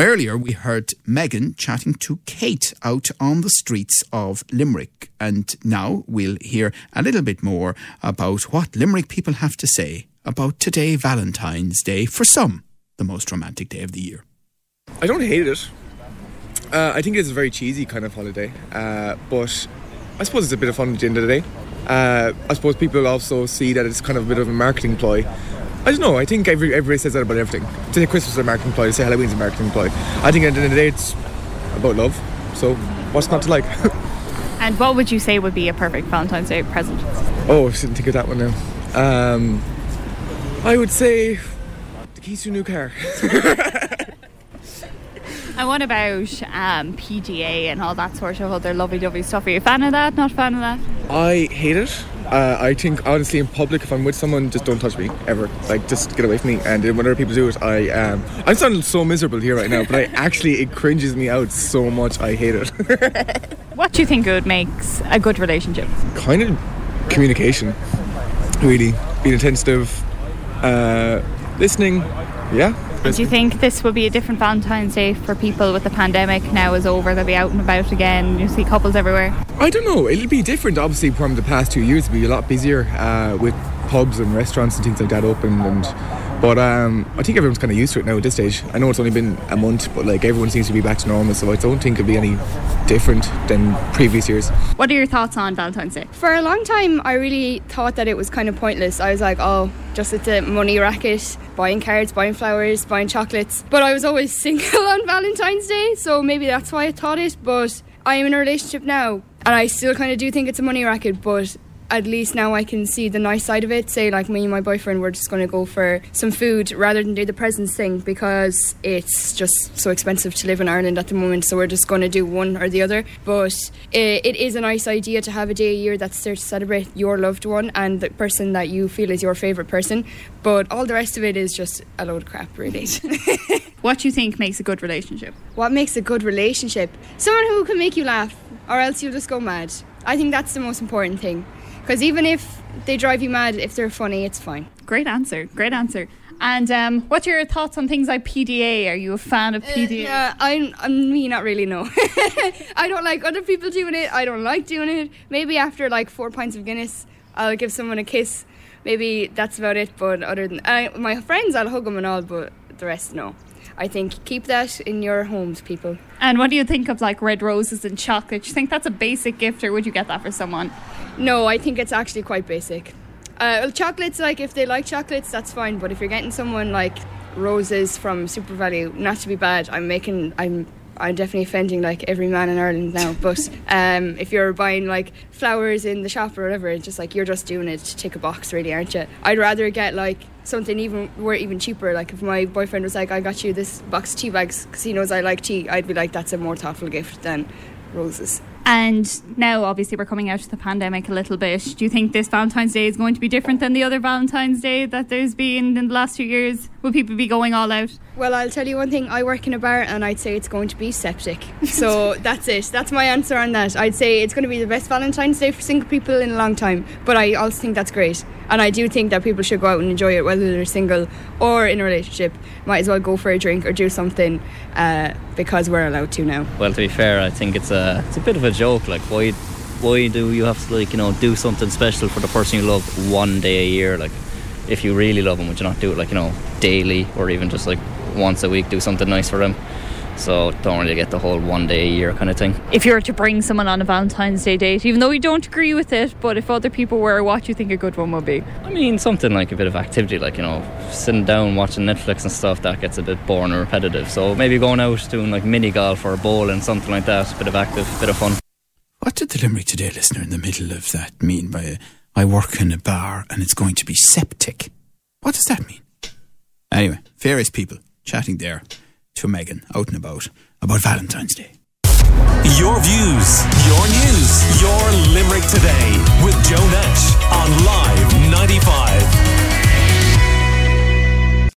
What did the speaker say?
earlier, we heard Megan chatting to Kate out on the streets of Limerick. And now we'll hear a little bit more about what Limerick people have to say about today, Valentine's Day, for some, the most romantic day of the year. I don't hate it. Uh, I think it's a very cheesy kind of holiday, uh, but I suppose it's a bit of fun at the end of the day. Uh, I suppose people also see that it's kind of a bit of a marketing ploy. I don't know. I think every, everybody says that about everything. To say Christmas is a marketing ploy, to say Halloween's a marketing ploy. I think at the end of the day, it's about love. So what's not to like? And what would you say would be a perfect Valentine's Day present? oh, I didn't think of that one now. Um, I would say the keys to a new car. And what about um, PDA and all that sort of other lovey-dovey stuff? Are you a fan of that? Not a fan of that? I hate it. Uh, I think honestly, in public, if I'm with someone, just don't touch me ever. Like, just get away from me. And then when other people do it, I um, I'm sounding so miserable here right now, but I actually it cringes me out so much. I hate it. What do you think good makes a good relationship? kind of communication, really being attentive, uh, listening. Yeah. Do you think this will be a different Valentine's Day for people with the pandemic now is over? They'll be out and about again. You see couples everywhere. I don't know. It'll be different, obviously, from the past two years. It'll be a lot busier uh, with pubs and restaurants and things like that open. And but um, I think everyone's kind of used to it now at this stage. I know it's only been a month, but like everyone seems to be back to normal. So I don't think it'll be any different than previous years. What are your thoughts on Valentine's Day? For a long time, I really thought that it was kind of pointless. I was like, oh, just it's a money racket, buying cards, buying flowers, buying chocolates. But I was always single on Valentine's Day, so maybe that's why I thought it. But I am in a relationship now, and I still kind of do think it's a money racket, but at least now I can see the nice side of it. Say, like me and my boyfriend, we're just going to go for some food rather than do the presents thing because it's just so expensive to live in Ireland at the moment. So we're just going to do one or the other. But it, it is a nice idea to have a day a year that's there to celebrate your loved one and the person that you feel is your favourite person. But all the rest of it is just a load of crap, really. What do you think makes a good relationship? what makes a good relationship? Someone who can make you laugh, or else you'll just go mad. I think that's the most important thing. Because even if they drive you mad, if they're funny, it's fine. Great answer. Great answer. And um, what are your thoughts on things like PDA? Are you a fan of PDA? Yeah, I'm, I'm me, not really, no. I don't like other people doing it. I don't like doing it. Maybe after like four pints of Guinness, I'll give someone a kiss. Maybe that's about it. But other than I, my friends, I'll hug them and all, but the rest, no. I think keep that in your homes, people. And what do you think of like red roses and chocolate? Do you think that's a basic gift, or would you get that for someone? No, I think it's actually quite basic. Uh, well, chocolates, like if they like chocolates, that's fine. But if you're getting someone like roses from SuperValu, not to be bad, I'm making, I'm, I'm definitely offending like every man in Ireland now. But um, if you're buying like flowers in the shop or whatever, it's just like you're just doing it to tick a box, really, aren't you? I'd rather get like something even were even cheaper. Like if my boyfriend was like, "I got you this box of tea bags because he knows I like tea," I'd be like, "That's a more thoughtful gift than roses." And now, obviously, we're coming out of the pandemic a little bit. Do you think this Valentine's Day is going to be different than the other Valentine's Day that there's been in the last few years? Will people be going all out? Well, I'll tell you one thing. I work in a bar, and I'd say it's going to be septic. So that's it. That's my answer on that. I'd say it's going to be the best Valentine's Day for single people in a long time. But I also think that's great, and I do think that people should go out and enjoy it, whether they're single or in a relationship. Might as well go for a drink or do something uh, because we're allowed to now. Well, to be fair, I think it's a it's a bit of a joke. Like, why why do you have to like you know do something special for the person you love one day a year? Like, if you really love them, would you not do it like you know daily or even just like once a week? Do something nice for them. So don't really get the whole one day a year kind of thing. If you were to bring someone on a Valentine's Day date, even though you don't agree with it, but if other people were, what do you think a good one would be? I mean, something like a bit of activity, like you know, sitting down watching Netflix and stuff. That gets a bit boring or repetitive. So maybe going out doing like mini golf or bowling, something like that. A bit of active, bit of fun. What did the Limerick Today listener in the middle of that mean by I work in a bar and it's going to be septic? What does that mean? Anyway, various people chatting there to Megan out and about about Valentine's Day. Your views, your news, your Limerick today